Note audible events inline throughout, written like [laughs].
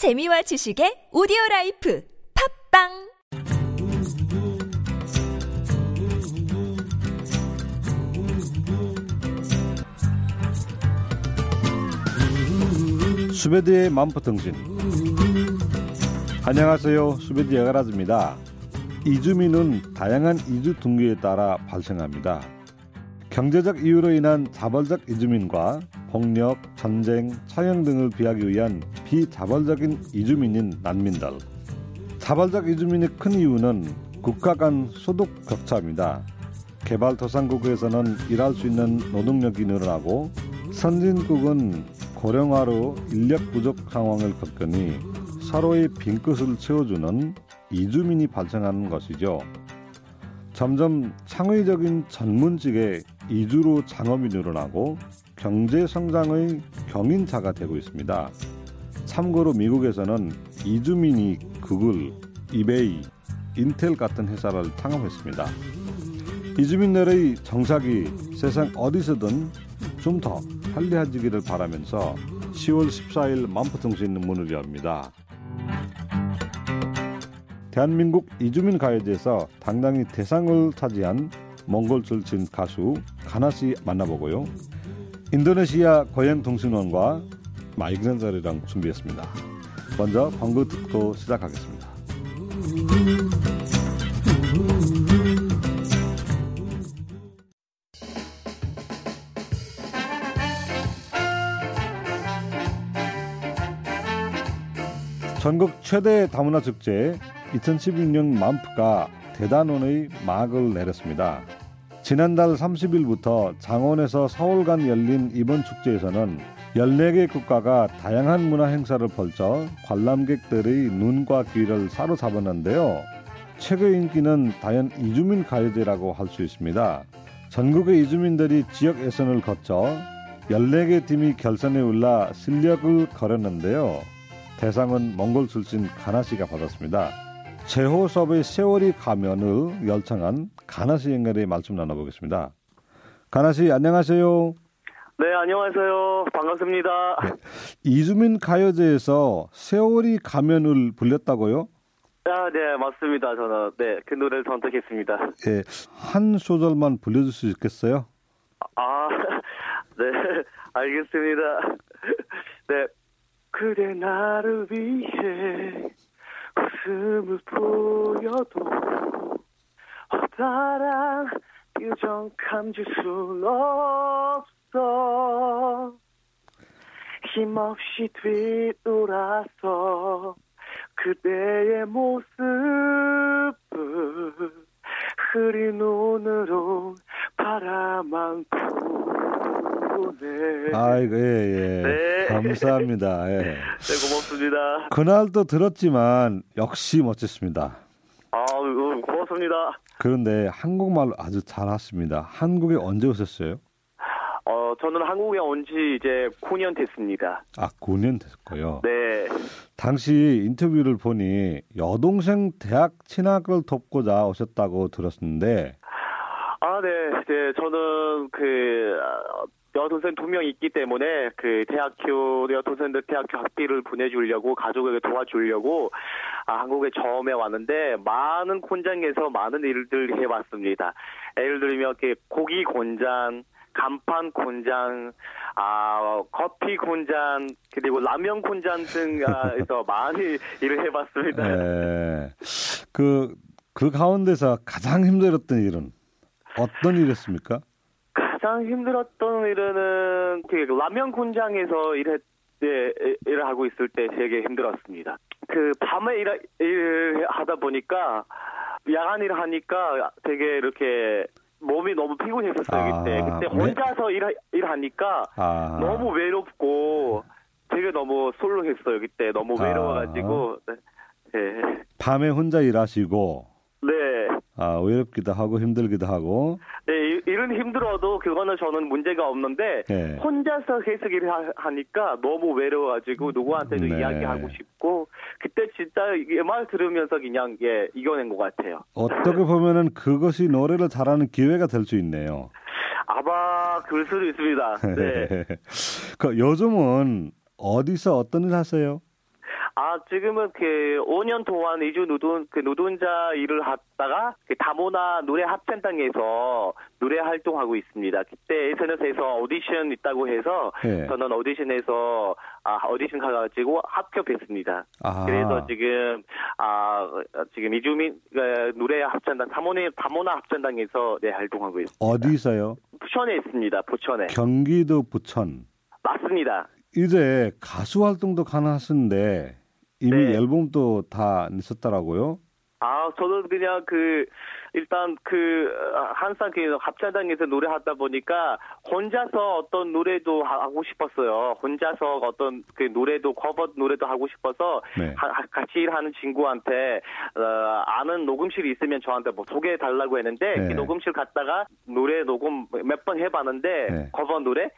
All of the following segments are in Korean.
재미와 지식의 오디오 라이프 팟빵! 수베드의 만포통신. 안녕하세요. 수베드 여가라즈입니다. 이주민은 다양한 이주 동기에 따라 발생합니다. 경제적 이유로 인한 자발적 이주민과 폭력, 전쟁, 차형 등을 피하기 위한 비자발적인 이주민인 난민들 자발적 이주민의 큰 이유는 국가 간 소득 격차입니다 개발도상국에서는 일할 수 있는 노동력이 늘어나고 선진국은 고령화로 인력 부족 상황을 겪으니 서로의 빈끝을 채워주는 이주민이 발생하는 것이죠. 점점 창의적인 전문직의 이주로 창업이 늘어나고 경제 성장의 경인차가 되고 있습니다. 참고로 미국에서는 이주민이 구글, 이베이, 인텔 같은 회사를 창업했습니다. 이주민들의 정착이 세상 어디서든 좀 더 편리해지기를 바라면서 10월 14일 만포통신 문을 엽니다. 대한민국 이주민 가요제에서 당당히 대상을 차지한 몽골 출신 가수 가나 씨 만나보고요. 인도네시아 고향통신원과 마이그랜저리랑 준비했습니다. 먼저 광고 듣고 시작하겠습니다. 전국 최대 다문화 축제 2016년 만프가 대단원의 막을 내렸습니다. 지난달 30일부터 장원에서 서울간 열린 이번 축제에서는 14개 국가가 다양한 문화 행사를 펼쳐 관람객들의 눈과 귀를 사로잡았는데요. 최고 인기는 다연 이주민 가요제라고 할 수 있습니다. 전국의 이주민들이 지역 예선을 거쳐 14개 팀이 결선에 올라 실력을 거렸는데요. 대상은 몽골 출신 가나 씨가 받았습니다. 제호섭의 세월이 가면을 열창한 가나 씨 연결에 말씀 나눠보겠습니다. 가나 씨 안녕하세요. 네, 안녕하세요. 반갑습니다. 네. 이주민 가요제에서 세월이 가면을 불렸다고요? 아, 네, 맞습니다. 저는 네, 그 노래를 선택했습니다. 예, 한 소절만 불려줄 수 있겠어요? 아, [laughs] 네, 알겠습니다. 네, 그대 나를 위해 웃음을 보여도 허다란 표정 감출 순 없어. 힘없이 뒤돌아서 그대의 모습을 흐린 눈으로 바라만 보 네. 아이고, 예, 예. 네. 감사합니다. 예. 네, 고맙습니다. 그날도 들었지만 역시 멋졌습니다. 아, 어, 고맙습니다. 그런데 한국말 아주 잘하십니다. 한국에 언제 오셨어요? 어, 저는 한국에 온 지 이제 9년 됐습니다. 아, 9년 됐고요. 네. 당시 인터뷰를 보니 여동생 대학 진학을 돕고자 오셨다고 들었는데 아, 네. 네, 저는 그 어, 여동생 두 명 있기 때문에 그 대학교 여동생들 대학교 학비를 보내주려고 가족에게 도와주려고 아, 한국에 처음에 왔는데 많은 곤장에서 많은 일들 해왔습니다. 예를 들면 이렇게 고기 곤장, 간판 곤장, 아 커피 곤장 그리고 라면 곤장 등에서 [laughs] 많이 일을 해봤습니다. 예. 그, 그 가운데서 가장 힘들었던 일은 어떤 일이었습니까? 가장 힘들었던 일은 그 라면 공장에서 일했 네, 일을 하고 있을 때 되게 힘들었습니다. 그 밤에 일, 일 하다 보니까 야간 일 하니까 되게 이렇게 몸이 너무 피곤했었어요 아, 그때. 그때 네. 혼자서 일 일하니까 아, 너무 외롭고 되게 너무 솔로했어요 그때 너무 아. 외로워가지고 네. 네. 밤에 혼자 일하시고 네. 아, 외롭기도 하고 힘들기도 하고 네, 일- 일은 힘들어도 그거는 저는 문제가 없는데 예. 혼자서 하- 하니까 너무 외로워가지고 누구한테도 네. 이야기하고 싶고 그때 진짜 이말 들으면서 그냥 예 이겨낸 것 같아요. 어떻게 보면은 그것이 노래를 잘하는 기회가 될 수 있네요. 아마 그럴 수도 있습니다. 네. [laughs] 그 요즘은 어디서 어떤 일 하세요? 아, 지금은 그 5년 동안 이주 노동, 그 노동자 일을 하다가 그 다모나 노래 합창단에서 노래 활동하고 있습니다. 그때 SNS에서 오디션 있다고 해서 예. 저는 오디션에서 아, 오디션 가가지고 합격했습니다. 아. 그래서 지금 아 지금 이주민 어, 노래 합창단 다모나 다모나 합창단에서 네 활동하고 있습니다. 어디서요? 부천에 있습니다. 부천에 경기도 부천. 맞습니다. 이제 가수 활동도 가능하신데 이미 네. 앨범도 다 냈었더라고요. 아, 저는 그냥 그, 일단 그, 아, 항상 그 합창단에서 노래하다 보니까 혼자서 어떤 노래도 하- 하고 싶었어요. 혼자서 어떤 그 노래도, 커버 노래도 하고 싶어서 네. 하- 하- 같이 일하는 친구한테, 어, 아는 녹음실이 있으면 저한테 뭐 소개해 달라고 했는데 네. 그 녹음실 갔다가 노래 녹음 몇 번 해봤는데 네. 커버 노래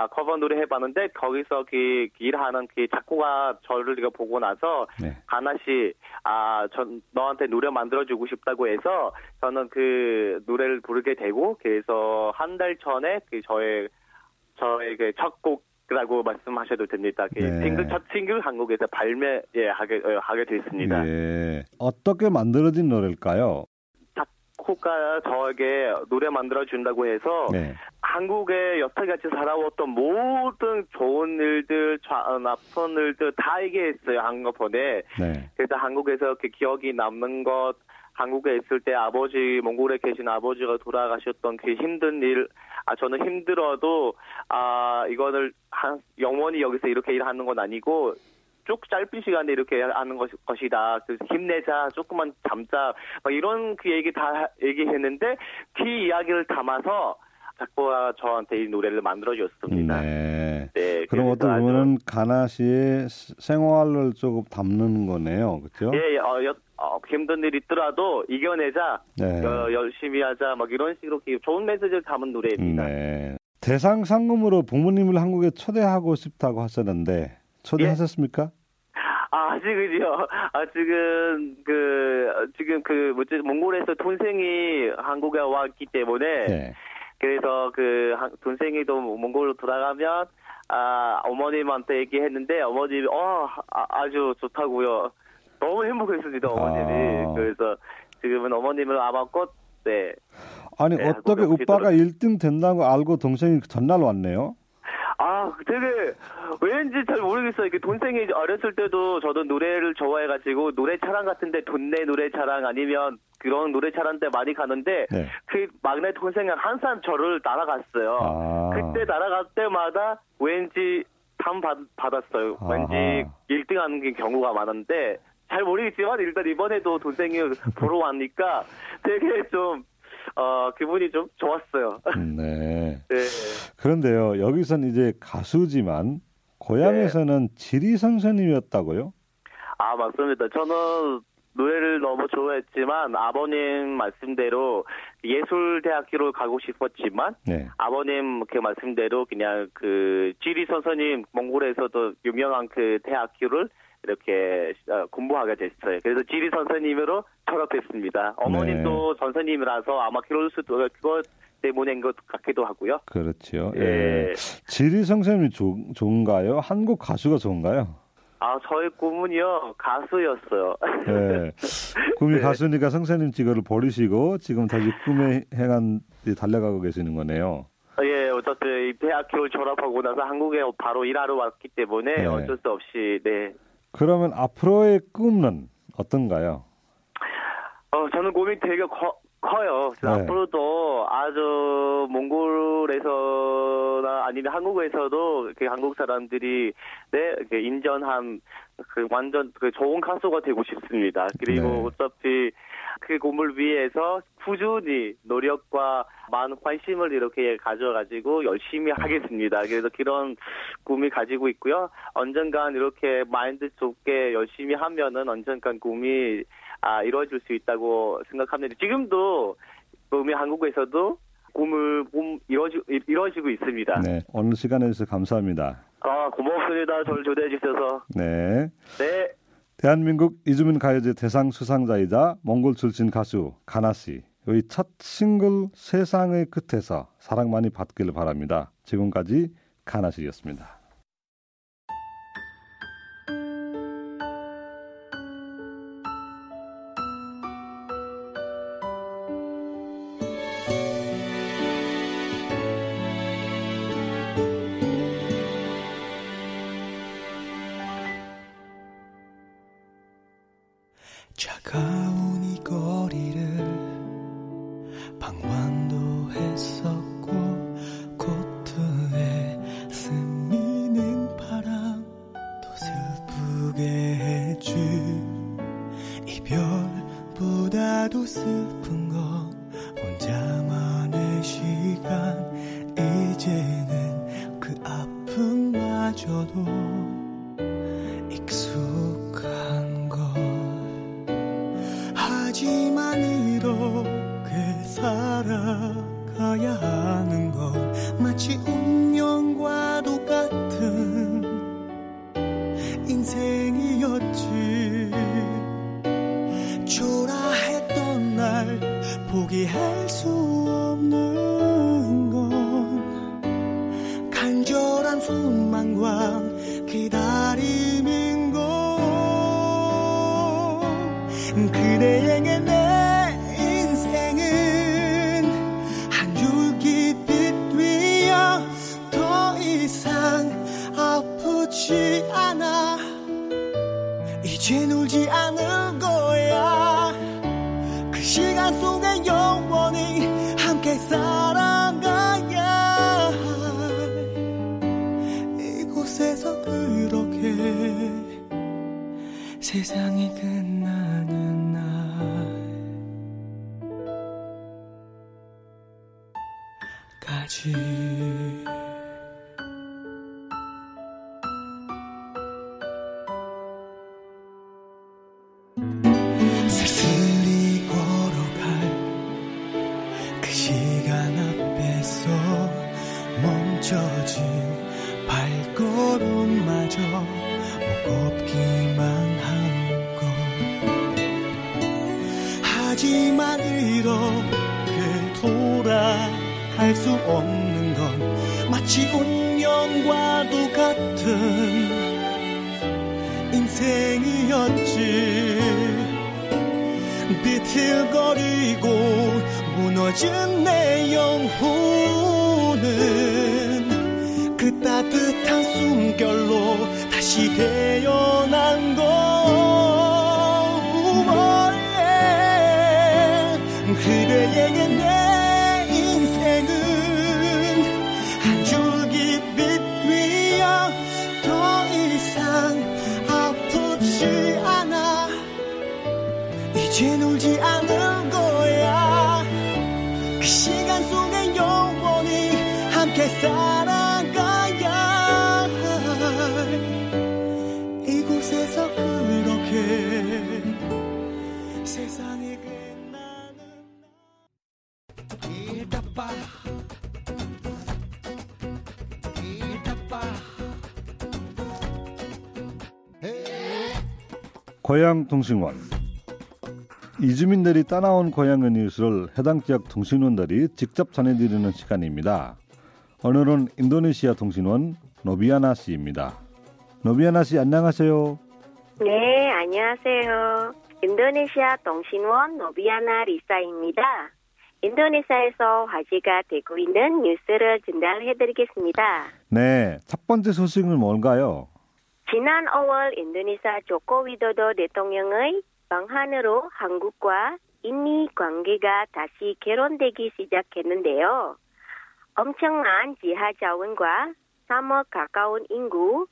아, 커버 노래 해봤는데 거기서 그 일하는 그 작곡가 저를 이거 보고 나서 네. 가나 씨, 아, 전 너한테 노래 만들어주고 싶다고 해서 저는 그 노래를 부르게 되고 그래서 한 달 전에 그 저의 저의 그첫 곡이라고 말씀하셔도 됩니다. 그 네. 싱글 첫 싱글 한국에서 발매 예 하게 어, 하게 됐습니다. 예. 어떻게 만들어진 노래일까요? 작곡가 저에게 노래 만들어 준다고 해서 네. 한국에 여태까지 살아왔던 모든 좋은 일들, 좌- 어, 나쁜 일들 다 얘기했어요 한꺼번에. 네. 그래서 한국에서 그 기억이 남는 것, 한국에 있을 때 아버지, 몽골에 계신 아버지가 돌아가셨던 그 힘든 일, 아, 저는 힘들어도, 아, 이거를 한, 영원히 여기서 이렇게 일하는 건 아니고, 쭉 짧은 시간에 이렇게 하는 것, 것이다. 그래서 힘내자, 조금만 잠자, 막 이런 그 얘기 다 얘기했는데, 그 이야기를 담아서 작곡가 저한테 이 노래를 만들어줬습니다. 네. 네, 그럼 어떻게 보면은 가나 씨의 스- 생활을 조금 담는 거네요. 그렇죠? 예, 예, 어, 여- 어, 힘든 일 있더라도 이겨내자, 네. 어, 열심히 하자, 막 이런 식으로 이렇게 좋은 메시지를 담은 노래입니다. 네. 대상 상금으로 부모님을 한국에 초대하고 싶다고 하셨는데 초대하셨습니까? 아, 아직은요. 아직은 그 지금 그 뭐지 몽골에서 동생이 한국에 왔기 때문에 네. 그래서 그 한- 동생이도 몽골로 돌아가면 아 어머님한테 얘기했는데 어머님이 어 아, 주 좋다고요. 너무 행복했습니다 어머님이. 아. 그래서 지금은 어머님을 아마 꽃네 아니 네, 어떻게 오빠가 1등 된다고 알고 동생이 전날 왔네요? 아, 되게 왠지 잘 모르겠어요. 그 동생이 어렸을 때도 저도 노래를 좋아해가지고 노래차랑 같은데 돈내 노래차랑 아니면 그런 노래차랑 때 많이 가는데 네. 그 막내 동생은 항상 저를 따라갔어요. 아. 그때 날아갈 때마다 왠지 탐 받, 받았어요. 아하. 왠지 1등하는 게 경우가 많은데 잘 모르겠지만 일단 이번에도 동생이 보러 왔니까 되게 좀 어, 기분이 좀 좋았어요. 네. [laughs] 네. 그런데요 여기선 이제 가수지만 고향에서는 네. 지리 선생님이었다고요? 아, 맞습니다. 저는 노래를 너무 좋아했지만 아버님 말씀대로 예술대학교로 가고 싶었지만 네. 아버님 그 말씀대로 그냥 그 지리 선생님 몽골에서도 유명한 그 대학교를 이렇게 어, 공부하게 됐어요. 그래서 지리 선생님으로 졸업했습니다. 어머님도 선생님이라서 아마 그럴 수도 그것 때문인 것 같기도 하고요. 그렇죠. 예. 예. 지리 선생님이 좋, 좋은가요? 한국 가수가 좋은가요? 아, 저의 꿈은요 가수였어요. 예. [laughs] 꿈이 네. 가수니까 선생님 직업을 버리시고 지금 다시 꿈의 행한 달려가고 계시는 거네요. 예, 어차피 이 대학교를 졸업하고 나서 한국에 바로 일하러 왔기 때문에 네. 어쩔 수 없이 네. 그러면 앞으로의 꿈은 어떤가요? 어, 저는 고민이 되게 커, 커요. 네. 앞으로도 아주 몽골에서나 아니면 한국에서도 그 한국 사람들이 네, 그 인정한 그 완전 그 좋은 가수가 되고 싶습니다. 그리고 네. 어차피 그 꿈을 위해서 꾸준히 노력과 많은 관심을 이렇게 가져가지고 열심히 하겠습니다. 그래서 그런 꿈이 가지고 있고요. 언젠간 이렇게 마인드 좋게 열심히 하면은 언젠간 꿈이 아, 이루어질 수 있다고 생각합니다. 지금도 꿈이 한국에서도 꿈을 꿈 이루어지, 이루어지고 있습니다. 네. 오늘 시간에 주셔서 감사합니다. 아, 고맙습니다. 저를 초대해 주셔서. 네. 네. 대한민국 이주민 가요제 대상 수상자이자 몽골 출신 가수 가나 씨. 의 첫 싱글 세상의 끝에서 사랑 많이 받기를 바랍니다. 지금까지 가나 씨였습니다. 세상이 끝나는 날 무너진 내 영혼은 그 따뜻한 숨결로 다시 태어난 거 고향 통신원 이주민들이 따라온 고향의 뉴스를 해당 지역 통신원들이 직접 전해드리는 시간입니다. 오늘은 인도네시아 통신원 노비아나 씨입니다. 노비아나 씨 안녕하세요. 네, 안녕하세요. 인도네시아 통신원 노비아나 리사입니다. 인도네시아에서 화제가 되고 있는 뉴스를 전달해드리겠습니다. 네, 첫 번째 소식은 뭔가요? 지난 5월 인도네시아 조코 위도도 대통령의 방한으로 한국과 인미 관계가 다시 개론되기 시작했는데요. 엄청난 지하 자원과 3억 가까운 인구,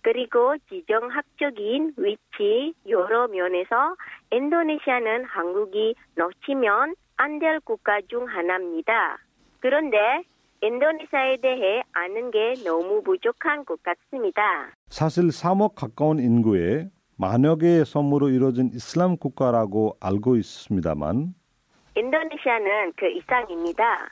그리고 지정학적인 위치 여러 면에서 인도네시아는 한국이 놓치면 안 될 국가 중 하나입니다. 그런데 인도네시아에 대해 아는 게 너무 부족한 것 같습니다. 사실 3억 가까운 인구에 만여 개의 섬으로 이루어진 이슬람 국가라고 알고 있습니다만 인도네시아는 그 이상입니다.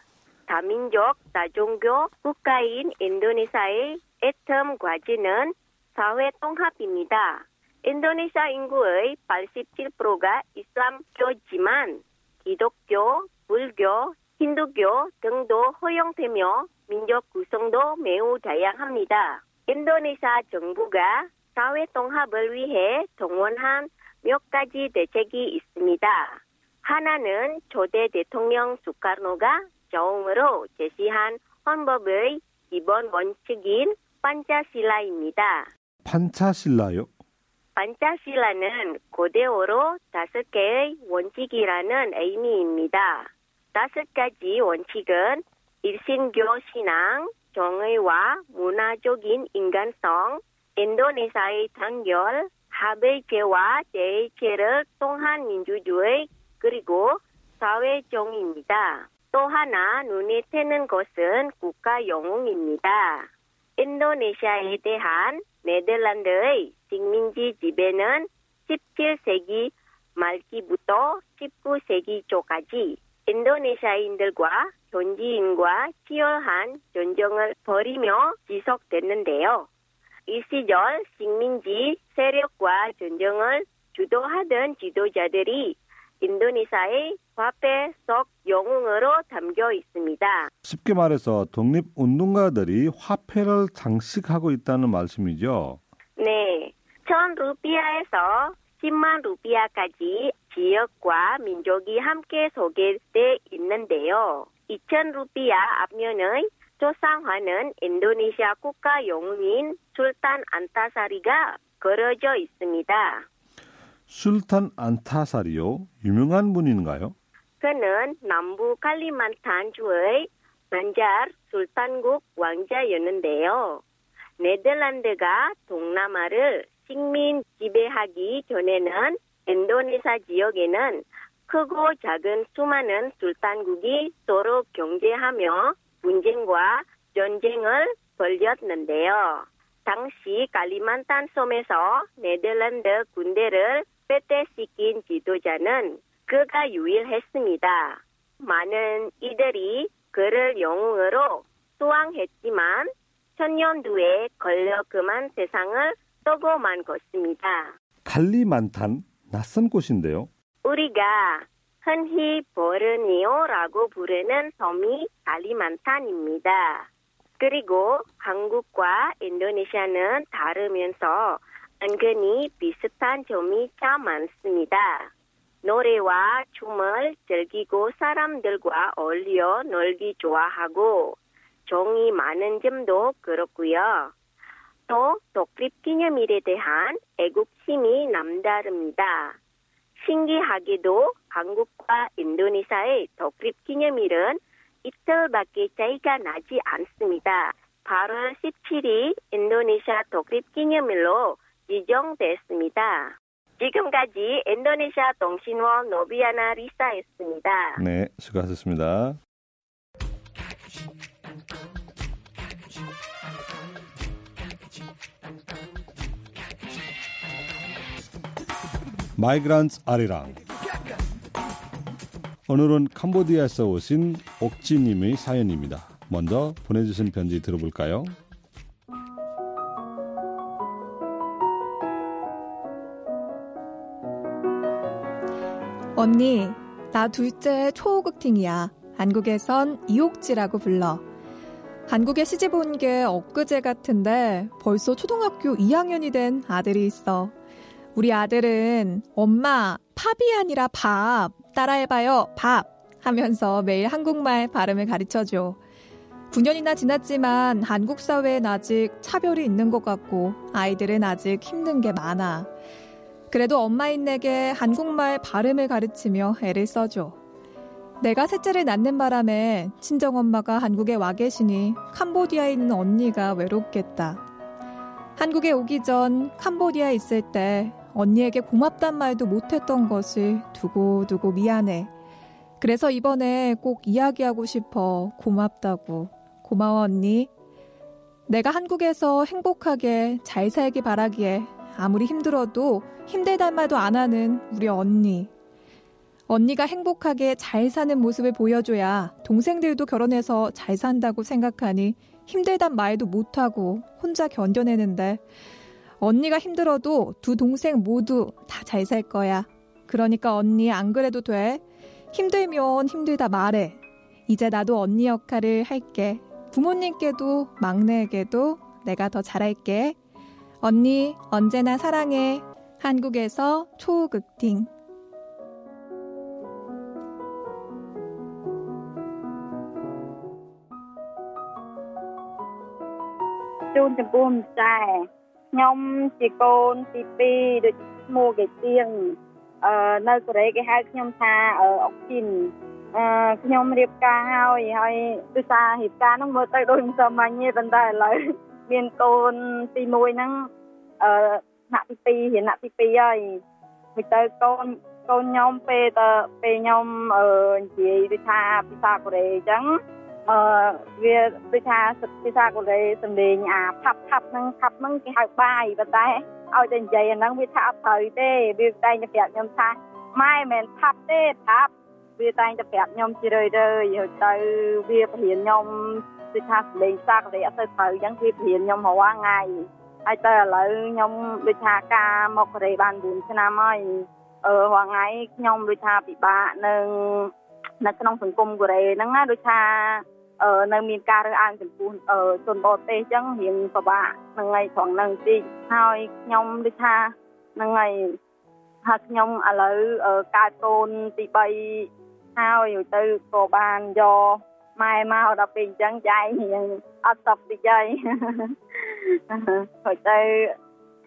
다민족, 다종교 국가인 인도네시아의 애텀 과제는 사회 통합입니다. 인도네시아 인구의 87%가 이슬람교지만 기독교, 불교, 힌두교 등도 허용되며 민족 구성도 매우 다양합니다. 인도네시아 정부가 사회 통합을 위해 동원한 몇 가지 대책이 있습니다. 하나는 초대 대통령 수카르노가 처음으로 제시한 헌법의 기본 원칙인 판차실라입니다. 판차실라요? 반짜실라는 고대어로 다섯 개의 원칙이라는 의미입니다. 다섯 가지 원칙은 일신교 신앙, 정의와 문화적인 인간성, 인도네시아의 단결, 합의체와 대의체를 통한 민주주의, 그리고 사회정의입니다. 또 하나 눈에 띄는 것은 국가 영웅입니다. 인도네시아에 대한 네덜란드의 식민지 지배는 17세기 말기부터 19세기 초까지 인도네시아인들과 현지인과 치열한 전쟁을 벌이며 지속됐는데요. 이 시절 식민지 세력과 전쟁을 주도하던 지도자들이 인도네시아의 화폐 속 영웅으로 담겨 있습니다. 쉽게 말해서 독립운동가들이 화폐를 장식하고 있다는 말씀이죠. 네. 천 루피아에서 10만 루피아까지 지역과 민족이 함께 소개돼 있는데요. 2천 루피아 앞면의 조상화는 인도네시아 국가 영웅인 술탄 안타사리가 그려져 있습니다. 술탄 안타사리요? 유명한 분인가요? 그는 남부 칼리만탄주의 반잘 술탄국 왕자였는데요. 네덜란드가 동남아를 식민 지배하기 전에는 인도네시아 지역에는 크고 작은 수많은 술탄국이 서로 경제하며 분쟁과 전쟁을 벌였는데요. 당시 칼리만탄 섬에서 네덜란드 군대를 패퇴시킨 지도자는 그가 유일했습니다. 많은 이들이 그를 영웅으로 수왕했지만 천년 뒤에 걸려 그만 세상을 떠고만 것입니다. 갈리만탄 낯선 곳인데요. 우리가 흔히 보르니오라고 부르는 섬이 갈리만탄입니다. 그리고 한국과 인도네시아는 다르면서 은근히 비슷한 점이 참 많습니다. 노래와 춤을 즐기고 사람들과 어울려 놀기 좋아하고 정이 많은 점도 그렇고요. 또 독립기념일에 대한 애국심이 남다릅니다. 신기하게도 한국과 인도네시아의 독립기념일은 이틀밖에 차이가 나지 않습니다. 8월 17일 인도네시아 독립기념일로 지정됐습니다. 지금까지 인도네시아 동신원 노비아나 리사였습니다. 네, 수고하셨습니다. 마이그란츠 아리랑 오늘은 캄보디아에서 오신 옥지님의 사연입니다. 먼저 보내주신 편지 들어볼까요? 언니, 나 둘째 초호극팅이야. 한국에선 이옥지라고 불러. 한국에 시집 온 게 엊그제 같은데 벌써 초등학교 2학년이 된 아들이 있어. 우리 아들은 엄마, 팝이 아니라 밥. 따라해봐요, 밥. 하면서 매일 한국말 발음을 가르쳐줘. 9년이나 지났지만 한국 사회엔 아직 차별이 있는 것 같고 아이들은 아직 힘든 게 많아. 그래도 엄마인 내게 한국말 발음을 가르치며 애를 써줘. 내가 셋째를 낳는 바람에 친정엄마가 한국에 와 계시니 캄보디아에 있는 언니가 외롭겠다. 한국에 오기 전 캄보디아에 있을 때 언니에게 고맙단 말도 못했던 것을 두고두고 미안해. 그래서 이번에 꼭 이야기하고 싶어 고맙다고. 고마워 언니. 내가 한국에서 행복하게 잘 살기 바라기에 아무리 힘들어도 힘들단 말도 안 하는 우리 언니. 언니가 행복하게 잘 사는 모습을 보여줘야 동생들도 결혼해서 잘 산다고 생각하니 힘들단 말도 못하고 혼자 견뎌내는데 언니가 힘들어도 두 동생 모두 다 잘 살 거야. 그러니까 언니 안 그래도 돼. 힘들면 힘들다 말해. 이제 나도 언니 역할을 할게. 부모님께도 막내에게도 내가 더 잘할게. 언니 언제나 사랑해. 한국에서 초극팅. dài ខ្ញុំជាកូនទី2ដូចឈ្មោះគេទៀងអឺនៅកូរ៉េគេហៅខ្ញុំថាអឺអុកជីនអឺខ្ញុំរៀបការហើយហើយដូចថារៀបការហ្នឹងមើលទៅដូចមិនសមញ្ញទេប៉ុន្តែឥឡូវមានកូនទី1ហ្នឹងអឺថ្នាក់ទី2រៀនថ្នាក់ទី2ហើយមិនទៅកូនកូនខ្ញុំពេលតពេលខ្ញុំអឺនិយាយដូចថាភាសាកូរ៉េអញ្ចឹង អឺវាដូចថាភាសាកូរ៉េសំលេងអាផាប់ផាប់ហ្នឹងផាប់ហ្នឹងគេហៅបាយប៉ុន្តែឲ្យតែនិយាយអាហ្នឹងវាថាអត់ត្រូវទេវាតែងតែប្រាប់ខ្ញុំថាម៉ែមិនមែនផាប់ទេផាប់វាតែងតែប្រាប់ខ្ញុំជារឿយៗហើយទៅវាបរៀនខ្ញុំដូចថាសំលេងភាសាកូរ៉េអត់ទៅត្រូវអញ្ចឹងវាបរៀនខ្ញុំរាល់ថ្ងៃហើយទៅឥឡូវខ្ញុំដូចថាការមកកូរ៉េបាន4ឆ្នាំហើយអឺរាល់ថ្ងៃខ្ញុំដូចថាពិបាកនឹង នៅក្នុងសង្គមកូរ៉េហ្នឹងណាដូចថាអឺនៅមានការរើសអើងចំពោះអឺជនបរទេសអញ្ចឹងរៀងពិបាកហ្នឹងហើយត្រង់ហ្នឹងតិចហើយខ្ញុំដូចថាហ្នឹងហើយហើយខ្ញុំឥឡូវអឺកើតកូនទី3ហើយទៅក៏បានយកម៉ែមកដល់ពេលអញ្ចឹងចែករៀងអត់សពតិចហើយហើយទៅ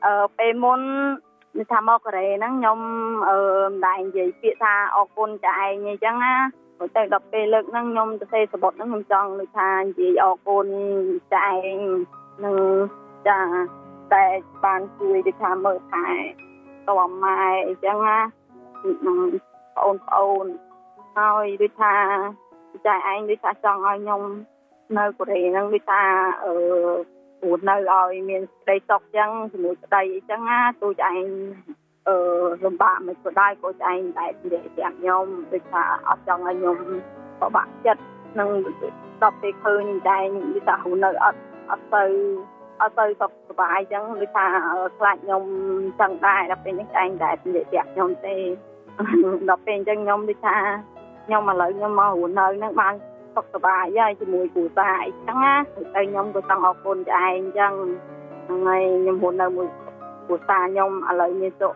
អឺពេលមុននេះថាមកកូរ៉េហ្នឹងខ្ញុំអឺមិនដែរនិយាយពាក្យថាអរគុណចាឯងអញ្ចឹងណា ព្រោះទៅដល់ពេលលើកហ្នឹងខ្ញុំទៅសេសបុតហ្នឹងខ្ញុំចង់ដូចថានិយាយអរគុណចាឯងនឹងចាតែបានជួយដូចថាមើលថែតួម៉ែអញ្ចឹងណានឹងបងប្អូនហើយដូចថាចាឯងដូចថាចង់ឲ្យខ្ញុំនៅកូរ៉េហ្នឹងដូចថាអឺព្រោះនៅឲ្យមានក្តីសុខចឹងជាមួយក្តីអីចឹងណាទូចឯង អឺលំបាកមិនក៏ដែរក៏ឯងតែនិយាយទាំងខ្ញុំដូចថាអត់ចង់ឲ្យខ្ញុំពិបាកចិត្តនឹងដល់ពេលឃើញតែនិយាយថាហ៊ូនៅអត់អត់ទៅអត់ទៅសុខសប្បាយចឹងដូចថាខ្លាចខ្ញុំចឹងដែរដល់ពេលនេះឯងតែនិយាយទាំងខ្ញុំទេដល់ពេលអញ្ចឹងខ្ញុំដូចថាខ្ញុំឥឡូវខ្ញុំមកហ៊ូនៅនឹងបានសុខសប្បាយហើយជាមួយគ្រូសាអីចឹងណាទៅខ្ញុំក៏ចង់អរគុណចាឯងអញ្ចឹងហ្នឹងហើយខ្ញុំហ៊ុននៅមួយគ្រូសាខ្ញុំឥឡូវមានសុខ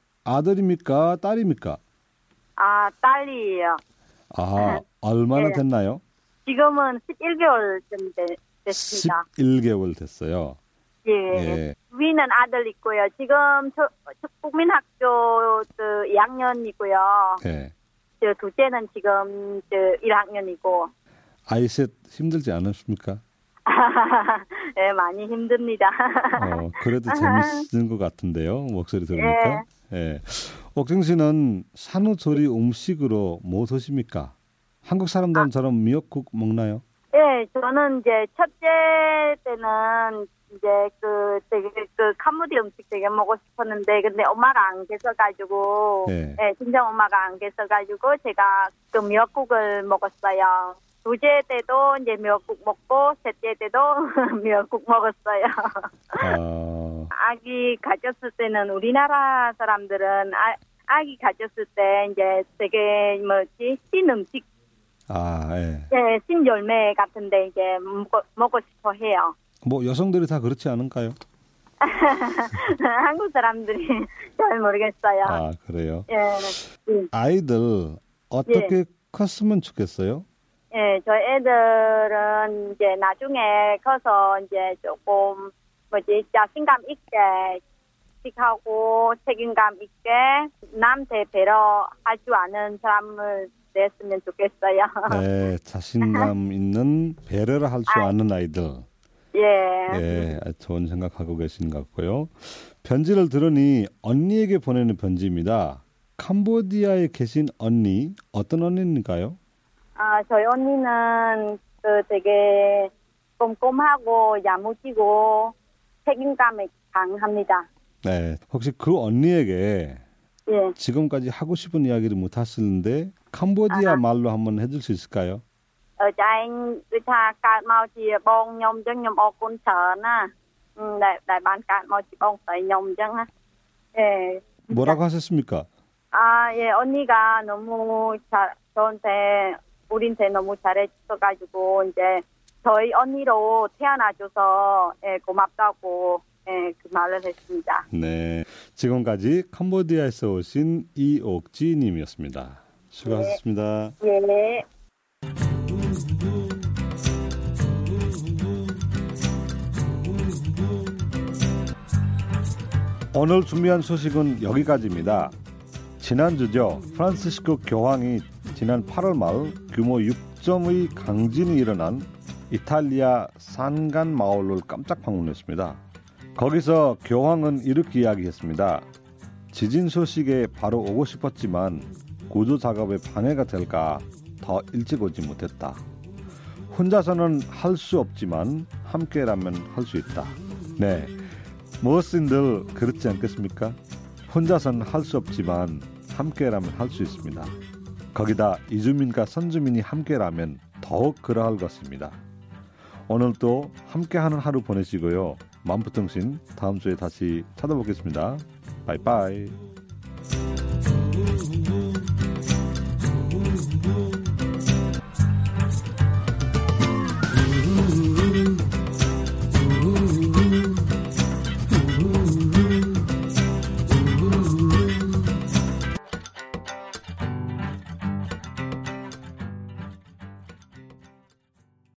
아들입니까? 딸입니까? 아 딸이에요. 아, [laughs] 얼마나 네. 됐나요? 지금은 11개월쯤 되, 됐습니다. 11개월 됐어요. 예. 예. 위는 아들 있고요. 지금 저, 저 국민학교 그 2학년이고요. 예. 저 둘째는 지금 저 1학년이고. 아이 셋 힘들지 않으십니까? [laughs] 예, 많이 힘듭니다. 어, 그래도 재밌는 것 같은데요. 목소리 [laughs] 들으니까. 예. 옥정 씨는 산후조리 음식으로 뭐 드십니까? 한국 사람들처럼 미역국 먹나요? 예, 저는 이제 첫째 때는 이제 그 되게 그 캄보디 음식 되게 먹고 싶었는데 근데 엄마가 안 계셔가지고 네. 예, 친정 엄마가 안 계셔가지고 제가 그 미역국을 먹었어요. 둘째 때도 이제 미역국 먹고 셋째 때도 [laughs] 미역국 먹었어요. 아, [laughs] 아기 가졌을 때는 우리나라 사람들은 아, 아기 가졌을 때 이제 되게 뭐지 신 음식 아, 예. 예, 신 열매 같은데 이제 먹고, 먹고 싶어 해요. 뭐 여성들이 다 그렇지 않은가요? [laughs] 한국 사람들이 잘 모르겠어요. 아, 그래요. 예, 음, 아이들 어떻게 컸으면 좋겠어요? 예, 저희 애들은 이제 나중에 커서 이제 조금 뭐지 자신감 있게 씩하고 책임감 있게 남한테 배려할 줄 아는 사람을 냈으면 좋겠어요. 네, [laughs] 자신감 있는 배려를 할줄 아. 아는 아이들. 예. 예, 좋은 생각하고 계신 것 같고요. 편지를 들으니 언니에게 보내는 편지입니다. 캄보디아에 계신 언니, 어떤 언니인가요? 아, 저희 언니는 그 되게 꼼꼼하고 야무지고 책임감이 강합니다. 네. 혹시 그 언니에게 예. 지금까지 하고 싶은 이야기를 못 하시는데 캄보디아 아하. 말로 한번 해줄 수 있을까요? ở cho anh thà cạn màu chỉ bông nhom chân 예 뭐라고 하셨습니까? 아예 언니가 너무 자, 저한테 우린테 너무 잘해줘가지고, 이제, 저희 언니로 태어나줘서, 예, 고맙다고, 예, 그 말을 했습니다. 네. 지금까지 캄보디아에서 오신 이옥지 님이었습니다. 수고하셨습니다. 예. 오늘 준비한 소식은 여기까지입니다. 지난주죠. 프란시스코 교황이 지난 8월 말 규모 6점의 강진이 일어난 이탈리아 산간 마을을 깜짝 방문했습니다. 거기서 교황은 이렇게 이야기했습니다. 지진 소식에 바로 오고 싶었지만 구조 작업에 방해가 될까 더 일찍 오지 못했다. 혼자서는 할 수 없지만 함께라면 할 수 있다. 네. 무엇인들 그렇지 않겠습니까? 혼자서는 할 수 없지만 함께라면 할 수 있습니다. 거기다 이주민과 선주민이 함께라면 더욱 그러할 것입니다. 오늘도 함께하는 하루 보내시고요. 만부통신 다음 주에 다시 찾아보겠습니다. 바이바이.